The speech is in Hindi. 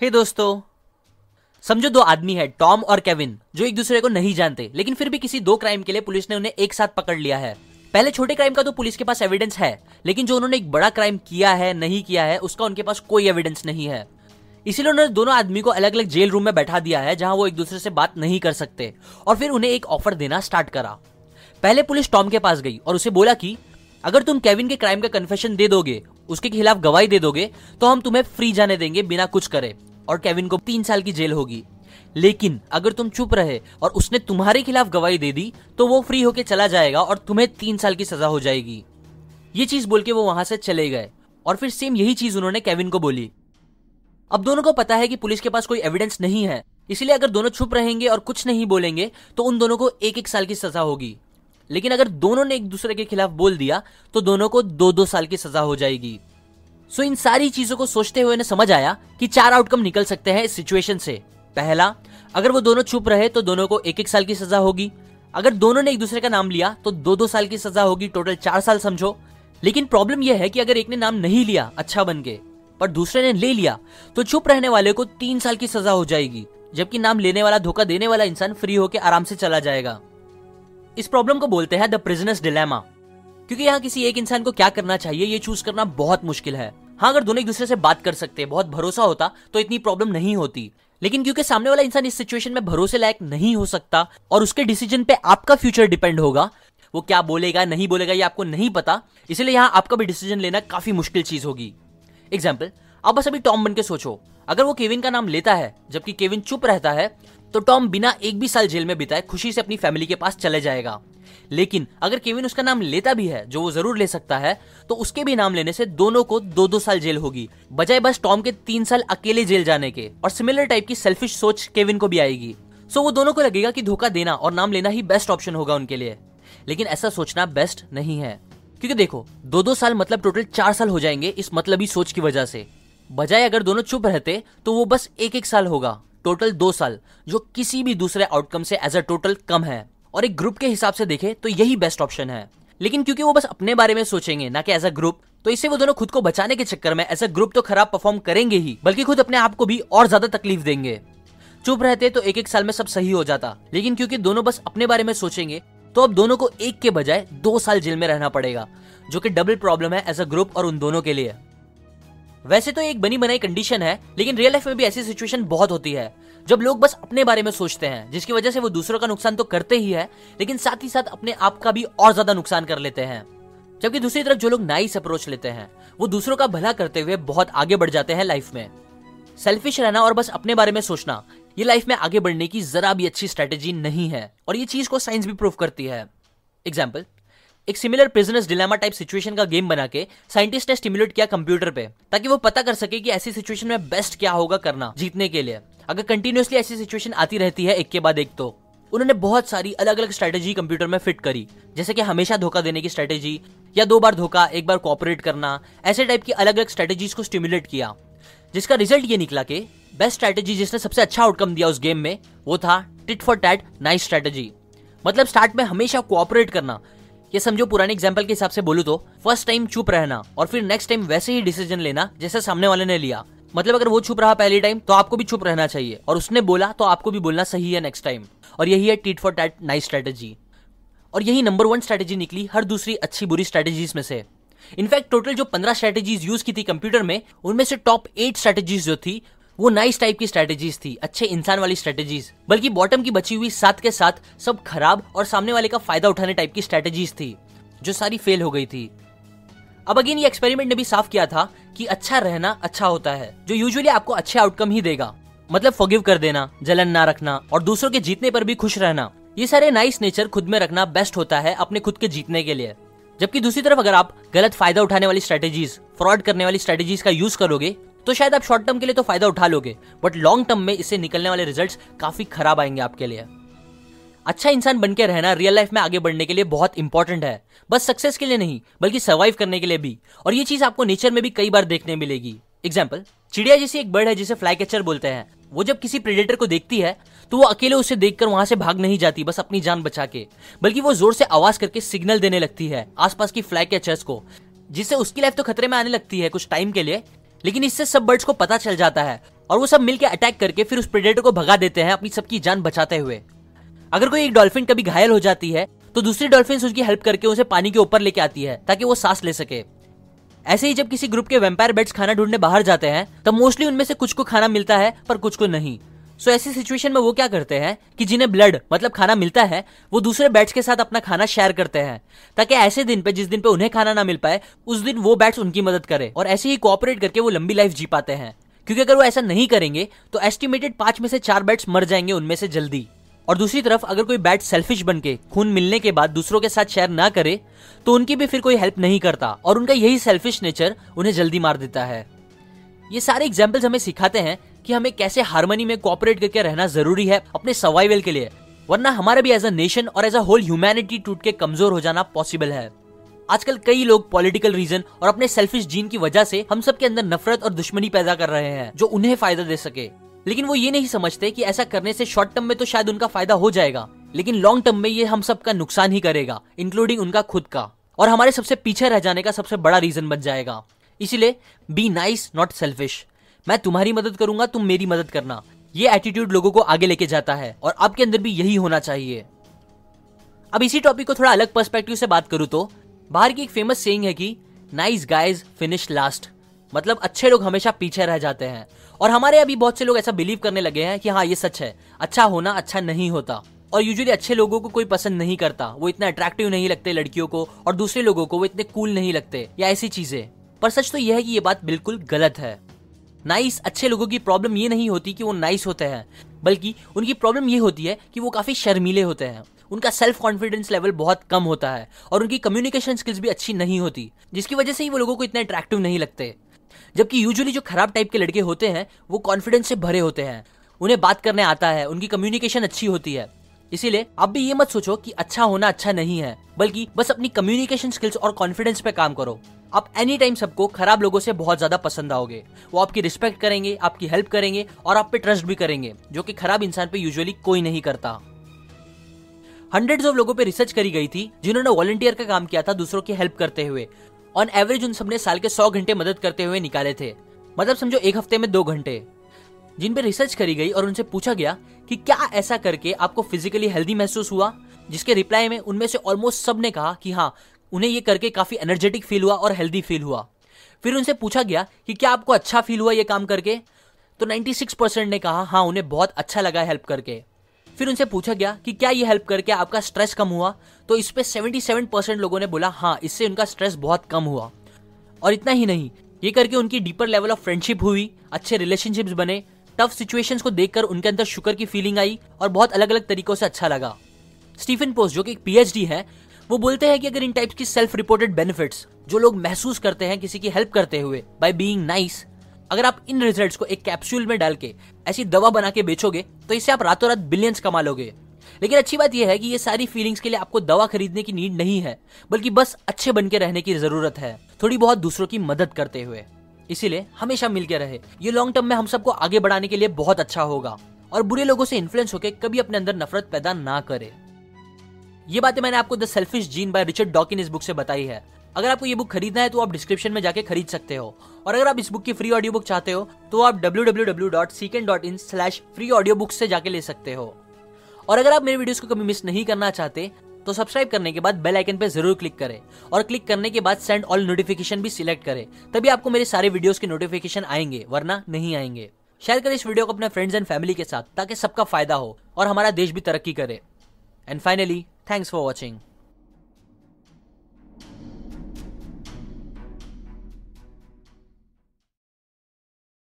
हे दोस्तों। समझो दो आदमी है, टॉम और केविन, जो एक दूसरे को नहीं जानते, लेकिन फिर भी किसी दो क्राइम के लिए पुलिस ने उन्हें एक साथ पकड़ लिया है। पहले छोटे क्राइम का तो पुलिस के पास एविडेंस है, लेकिन जो उन्होंने एक बड़ा क्राइम किया है, नहीं किया है, उसका उनके पास कोई एविडेंस नहीं है। इसीलिए उन्होंने दोनों आदमी को अलग अलग जेल रूम में बैठा दिया है, जहाँ वो एक दूसरे से बात नहीं कर सकते, और फिर उन्हें एक ऑफ़र देना स्टार्ट करा। पहले पुलिस टॉम के पास गई, और उसे बोला कि, अगर तुम केविन के क्राइम का कन्फेशन दे दोगे उसके खिलाफ गवाही दे दोगे तो हम तुम्हें फ्री जाने देंगे बिना कुछ करे। और केविन को तीन साल की जेल होगी। लेकिन अगर तुम चुप रहे और उसने तुम्हारे खिलाफ गवाही दे दी तो वो फ्री होके चला जाएगा और तुम्हें तीन साल की सजा हो जाएगी। ये चीज़ बोल के वो वहाँ से चले गए। और फिर सेम यही चीज़ उन्होंने केविन को बोली। अब दोनों को पता है कि पुलिस के पास कोई एविडेंस नहीं है। इसलिए अगर दोनों चुप रहेंगे और कुछ नहीं बोलेंगे तो उन दोनों को एक एक साल की सजा होगी। लेकिन अगर दोनों ने एक दूसरे के खिलाफ बोल दिया तो दोनों को दो दो साल की सजा हो जाएगी। सो इन सारी चीज़ों को सोचते हुए उन्हें समझ आया कि चार आउटकम निकल सकते हैं इस सिचुएशन से। पहला, अगर वो दोनों चुप रहे तो दोनों को एक एक साल की सजा होगी। अगर दोनों ने एक दूसरे का नाम लिया तो दो दो साल की सजा होगी टोटल चार साल समझो। लेकिन प्रॉब्लम यह है कि अगर एक ने नाम नहीं लिया अच्छा बन के पर दूसरे ने ले लिया तो चुप रहने वाले को तीन साल की सजा हो जाएगी, जबकि नाम लेने वाला, धोखा देने वाला इंसान फ्री होकर आराम से चला जाएगा। इस प्रॉब्लम को बोलते हैं द प्रिजनर्स डिलेमा क्योंकि यहाँ किसी एक इंसान को क्या करना चाहिए, ये चूज़ करना बहुत मुश्किल है। हाँ अगर दोनों एक दूसरे से बात कर सकते हैं, बहुत भरोसा होता तो इतनी प्रॉब्लम नहीं होती। लेकिन क्योंकि सामने वाला इंसान इस सिचुएशन में भरोसे लायक नहीं हो सकता, और उसके डिसीज़न पे आपका फ्यूचर डिपेंड होगा, वो क्या बोलेगा, नहीं बोलेगा, ये आपको नहीं पता, इसलिए यहाँ आपका भी डिसीज़न लेना काफ़ी मुश्किल चीज़ होगी। एग्ज़ाम्पल आप बस अभी टॉम बन के सोचो। अगर वो केविन का नाम लेता है, जबकि केविन चुप रहता है तो टॉम बिना एक भी साल जेल में बिताए खुशी से अपनी फैमिली के पास चले जाएगा। लेकिन अगर केविन उसका नाम लेता भी है, जो वो ज़रूर ले सकता है तो उसके भी नाम लेने से दोनों को दो दो साल जेल होगी, बजाय बस टॉम के तीन साल अकेले जेल जाने के। और सिमिलर टाइप की सेल्फिश सोच केविन को भी आएगी। सो वो दोनों को लगेगा कि धोखा देना और नाम लेना ही बेस्ट ऑप्शन होगा उनके लिए। लेकिन ऐसा सोचना बेस्ट नहीं है। क्योंकि देखो दो दो साल मतलब टोटल चार साल हो जाएँगे इस मतलबी सोच की वजह से। बजाय अगर दोनों चुप रहते तो वो बस एक एक साल होगा। टोटल दो साल, जो किसी भी दूसरे आउटकम से एज अ टोटल कम है। और एक ग्रुप के हिसाब से देखे तो यही बेस्ट ऑप्शन है। लेकिन क्योंकि वो बस अपने बारे में सोचेंगे, ना कि एज अ ग्रुप तो इससे वो दोनों खुद को बचाने के चक्कर में एज अ ग्रुप तो खराब परफॉर्म करेंगे ही, बल्कि खुद अपने आप को भी और ज़्यादा तकलीफ़ देंगे। चुप रहते तो एक एक साल में सब सही हो जाता। लेकिन क्योंकि दोनों बस अपने बारे में सोचेंगे तो अब दोनों को एक के बजाय दो साल जेल में रहना पड़ेगा, जो कि डबल प्रॉब्लम है एज अ ग्रुप और उन दोनों के लिए। वैसे तो एक बनी बनाई कंडीशन है, लेकिन रियल लाइफ में भी ऐसी सिचुएशन बहुत होती है, जब लोग बस अपने बारे में सोचते हैं, जिसकी वजह से वो दूसरों का नुकसान तो करते ही है, लेकिन साथ ही साथ अपने आप का भी और ज़्यादा नुकसान कर लेते हैं। जबकि दूसरी तरफ़ जो लोग नाइस अप्रोच लेते हैं, वो दूसरों का भला करते हुए बहुत आगे बढ़ जाते हैं लाइफ में। सेल्फिश रहना और बस अपने बारे में सोचना, ये लाइफ में आगे बढ़ने की जरा भी अच्छी स्ट्रेटेजी नहीं है, और ये चीज़ को साइंस भी प्रूव करती है। एग्ज़ाम्पल एक similar prisoner's dilemma type situation का गेम बना के साइंटिस्ट ने स्टिमुलेट किया कंप्यूटर पे, ताकि वो पता कर सके कि ऐसी सिचुएशन में बेस्ट क्या होगा करना, जीतने के लिए। अगर कंटिन्यूसली ऐसी सिचुएशन आती रहती है एक के बाद एक तो। उन्होंने बहुत सारी अलग अलग स्ट्रेटेजी कंप्यूटर में फिट करी, जैसे कि हमेशा धोखा देने की स्ट्रेटेजी या दो बार धोखा, एक बार कॉपरेट करना, ऐसे टाइप की अलग अलग स्ट्रेटेजीज को स्टिमुलेट किया, जिसका रिज़ल्ट ये निकला कि बेस्ट स्ट्रेटेजी जिसने सबसे अच्छा आउटकम दिया उस गेम में, वो था tit for tat nice strategy मतलब स्टार्ट में हमेशा कोऑपरेट करना ये समझो पुराने एग्ज़ाम्पल के हिसाब से बोलू तो फ़र्स्ट टाइम चुप रहना और फिर नेक्स्ट टाइम वैसे ही डिसीज़न लेना जैसे सामने वाले ने लिया। मतलब अगर वो चुप रहा पहली टाइम तो आपको भी चुप रहना चाहिए। और उसने बोला तो आपको भी बोलना सही है नेक्स्ट टाइम और यही है tit for tat nice strategy और यही नंबर वन स्ट्रेटेजी निकली हर दूसरी अच्छी बुरी स्ट्रेटेजीज में से। इनफैक्ट टोटल जो पंद्रह स्ट्रेटेजीज यूज़ की थी कंप्यूटर में, उनमें से टॉप एट स्ट्रेटेजीज जो थी वो नाइस टाइप की स्ट्रेटेजीज थी, अच्छे इंसान वाली स्ट्रेटेजीज बल्कि बॉटम की बची हुई साथ के साथ सब खराब और सामने वाले का फ़ायदा उठाने टाइप की स्ट्रेटेजीज थी, जो सारी फेल हो गई थी। अब अगेन ये एक्सपेरिमेंट ने भी साफ़ किया था कि अच्छा रहना अच्छा होता है, जो यूजुअली आपको अच्छे आउटकम ही देगा। मतलब फॉरगिव कर देना, जलन ना रखना और दूसरों के जीतने पर भी खुश रहना। ये सारे नाइस नेचर खुद में रखना बेस्ट होता है अपने खुद के जीतने के लिए। जबकि दूसरी तरफ़ अगर आप गलत फ़ायदा उठाने वाली स्ट्रेटेजीज फ्रॉड करने वाली स्ट्रेटेजीज का यूज़ करोगे तो शायद आप शॉर्ट टर्म के लिए तो फ़ायदा उठा लोगे बट लॉन्ग टर्म में इससे निकलने वाले रिजल्ट्स काफ़ी खराब आएँगे आपके लिए। अच्छा इंसान बन के रहना रियल लाइफ में आगे बढ़ने के लिए बहुत इंपॉर्टेंट है, बस सक्सेस के लिए नहीं, बल्कि सर्वाइव करने के लिए भी। और ये चीज़ आपको नेचर में भी कई बार देखने मिलेगी। एग्ज़ाम्पल चिड़िया जैसी एक बर्ड है जिसे फ्लाई कैचर बोलते हैं। वो जब किसी प्रेडेटर को देखती है तो वो अकेले उसे देखकर वहाँ से भाग नहीं जाती, बस अपनी जान बचा के। बल्कि वो ज़ोर से आवाज़ करके सिग्नल देने लगती है आसपास की फ्लाई कैचर्स को, जिससे उसकी लाइफ तो खतरे में आने लगती है कुछ टाइम के लिए। लेकिन इससे सब बर्ड्स को पता चल जाता है और वो सब मिलकर अटैक करके फिर उस प्रेडेटर को भगा देते हैं अपनी सबकी जान बचाते हुए। अगर कोई एक डॉल्फिन कभी घायल हो जाती है तो दूसरी डॉल्फिन उसकी हेल्प करके उसे पानी के ऊपर लेके आती है, ताकि वो सांस ले सके। ऐसे ही जब किसी ग्रुप के वेम्पायर बेड्स खाना ढूँढने बाहर जाते हैं तो मोस्टली उनमें से कुछ को खाना मिलता है, पर कुछ को नहीं। सो ऐसी सिचुएशन में वो क्या करते हैं कि जिन्हें ब्लड मतलब खाना मिलता है, वो दूसरे बैट्स के साथ अपना खाना शेयर करते हैं। ताकि ऐसे दिन पे, जिस दिन पे उन्हें खाना ना मिल पाए, उस दिन वो बैट्स उनकी मदद करे और ऐसे ही कोऑपरेट करके वो लंबी लाइफ जी पाते हैं। क्योंकि अगर वो ऐसा नहीं करेंगे तो एस्टिमेटेड पाँच में से चार बैट्स मर जाएँगे उनमें से जल्दी। और दूसरी तरफ़, अगर कोई बैट सेल्फिश बन के खून मिलने के बाद दूसरों के साथ शेयर ना करे तो उनकी भी फिर कोई हेल्प नहीं करता और उनका यही सेल्फिश नेचर उन्हें जल्दी मार देता है। ये सारे एग्जाम्पल्स हमें सिखाते हैं कि हमें कैसे हारमोनी में कोऑपरेट करके रहना ज़रूरी है अपने सर्वाइवल के लिए। वरना हमारा भी एज अ नेशन और एज अ होल ह्यूमैनिटी टूट के कमज़ोर हो जाना पॉसिबल है। आजकल कई लोग पॉलिटिकल रीजन और अपने सेल्फिश जीन की वजह से हम सब के अंदर नफरत और दुश्मनी पैदा कर रहे हैं, जो उन्हें फ़ायदा दे सके। लेकिन वो ये नहीं समझते कि ऐसा करने से शॉर्ट टर्म में तो शायद उनका फ़ायदा हो जाएगा, लेकिन लॉन्ग टर्म में ये हम सबका नुकसान ही करेगा इंक्लूडिंग उनका खुद का। और हमारे सबसे पीछे रह जाने का सबसे बड़ा रीजन बन जाएगा। इसीलिए बी नाइस नॉट सेल्फिश मैं तुम्हारी मदद करूँगा, तुम मेरी मदद करना। ये एटीट्यूड लोगों को आगे लेके जाता है और आपके अंदर भी यही होना चाहिए। अब इसी टॉपिक को थोड़ा अलग पर्सपेक्टिव से बात करूँ तो बाहर की एक फ़ेमस सेइंग है कि नाइस गाइज़ फिनिश लास्ट मतलब अच्छे लोग हमेशा पीछे रह जाते हैं। और हमारे अभी बहुत से लोग ऐसा बिलीव करने लगे हैं कि हाँ ये सच है। अच्छा होना अच्छा नहीं होता। और यूजुअली अच्छे लोगों को कोई पसंद नहीं करता। वो इतना अट्रैक्टिव नहीं लगते लड़कियों को और दूसरे लोगों को वो इतने कूल नहीं लगते, या ऐसी चीज़ें। पर सच तो यह है कि ये बात बिल्कुल गलत है। नाइस अच्छे लोगों की प्रॉब्लम ये नहीं होती कि वो नाइस होते हैं, बल्कि उनकी प्रॉब्लम ये होती है कि वो काफ़ी शर्मीले होते हैं। उनका सेल्फ कॉन्फिडेंस लेवल बहुत कम होता है और उनकी कम्युनिकेशन स्किल्स भी अच्छी नहीं होती, जिसकी वजह से ही वो लोगों को इतने अट्रैक्टिव नहीं लगते। जबकि यूजुअली जो खराब टाइप के लड़के होते हैं, वो कॉन्फिडेंस से भरे होते हैं। उन्हें बात करने आता है, उनकी कम्युनिकेशन अच्छी होती है। इसीलिए आप भी ये मत सोचो कि अच्छा होना अच्छा नहीं है, बल्कि बस अपनी कम्युनिकेशन स्किल्स और कॉन्फिडेंस पे काम करो। आप एनी टाइम सबको खराब लोगों से बहुत ज़्यादा पसंद आओगे। वो आपकी रिस्पेक्ट करेंगे, आपकी हेल्प करेंगे और आप पे ट्रस्ट भी करेंगे, जो कि खराब इंसान पे यूजुअली कोई नहीं करता। हंड्रेड्स ऑफ़ लोगों पे रिसर्च करी गई थी, जिन्होंने वॉलंटियर का काम किया था दूसरों की हेल्प करते हुए। ऑन एवरेज उन सबने साल के सौ घंटे मदद करते हुए निकाले थे। मतलब समझो एक हफ़्ते में दो घंटे। जिन पे रिसर्च करी गई और उनसे पूछा गया कि क्या ऐसा करके आपको फिजिकली हेल्दी महसूस हुआ, जिसके रिप्लाई में उनमें से ऑलमोस्ट सबने कहा कि हाँ उन्हें ये करके काफ़ी एनर्जेटिक फील हुआ और हेल्दी फील हुआ। फिर उनसे पूछा गया कि क्या आपको अच्छा फील हुआ ये काम करके? तो 96 परसेंट ने कहा हाँ उन्हें बहुत अच्छा लगा हेल्प करके। फिर उनसे पूछा गया कि क्या ये हेल्प करके आपका स्ट्रेस कम हुआ? तो इस पे 77 परसेंट लोगों ने बोला हाँ इससे उनका स्ट्रेस बहुत कम हुआ। और इतना ही नहीं, ये करके उनकी डीपर लेवल ऑफ़ फ्रेंडशिप हुई, अच्छे रिलेशनशिप्स बने टफ सिचुएशंस को देखकर उनके अंदर शुक्र की फीलिंग आई और बहुत अलग अलग तरीकों से अच्छा लगा। स्टीफन पोस्ट जो कि एक पीएचडी है, वो बोलते हैं कि अगर इन टाइप्स की सेल्फ रिपोर्टेड बेनिफिट्स जो लोग महसूस करते हैं किसी की हेल्प करते हुए बाय बीइंग नाइस अगर आप इन रिजल्ट्स को एक कैप्सूल में डाल के, ऐसी दवा बना के बेचोगे तो इससे आप रातों रात बिलियंस कमा लोगे लेकिन अच्छी बात यह है कि ये सारी फीलिंग्स के लिए आपको दवा खरीदने की नीड नहीं है, बल्कि बस अच्छे बन के रहने की ज़रूरत है, थोड़ी बहुत दूसरों की मदद करते हुए। इसीलिए हमेशा मिलकर रहे। ये लॉन्ग टर्म में हम सबको आगे बढ़ाने के लिए बहुत अच्छा होगा। और बुरे लोगों से इन्फ्लुएंस होकर कभी अपने अंदर नफरत पैदा ना करे। ये बातें मैंने आपको the selfish gene by Richard Dawkin इस बुक से बताई है। अगर आपको ये बुक खरीदना है तो आप डिस्क्रिप्शन में जाके खरीद सकते हो। और अगर आप इस बुक की फ्री ऑडियो बुक चाहते हो तो आप फ्री ऑडियो बुक से जाके ले सकते हो। और अगर आप मेरे वीडियोस को कभी मिस नहीं करना चाहते तो सब्सक्राइब करने के बाद बेल आइकन पर ज़रूर क्लिक करें और क्लिक करने के बाद सेंड ऑल नोटिफिकेशन भी सिलेक्ट करें। तभी आपको मेरे सारे वीडियोस के नोटिफिकेशन आएँगे, वरना नहीं आएँगे। शेयर करें इस वीडियो को अपने फ्रेंड्स एंड फैमिली के साथ ताकि सबका फ़ायदा हो और हमारा देश भी तरक्की करे। And finally thanks for watching.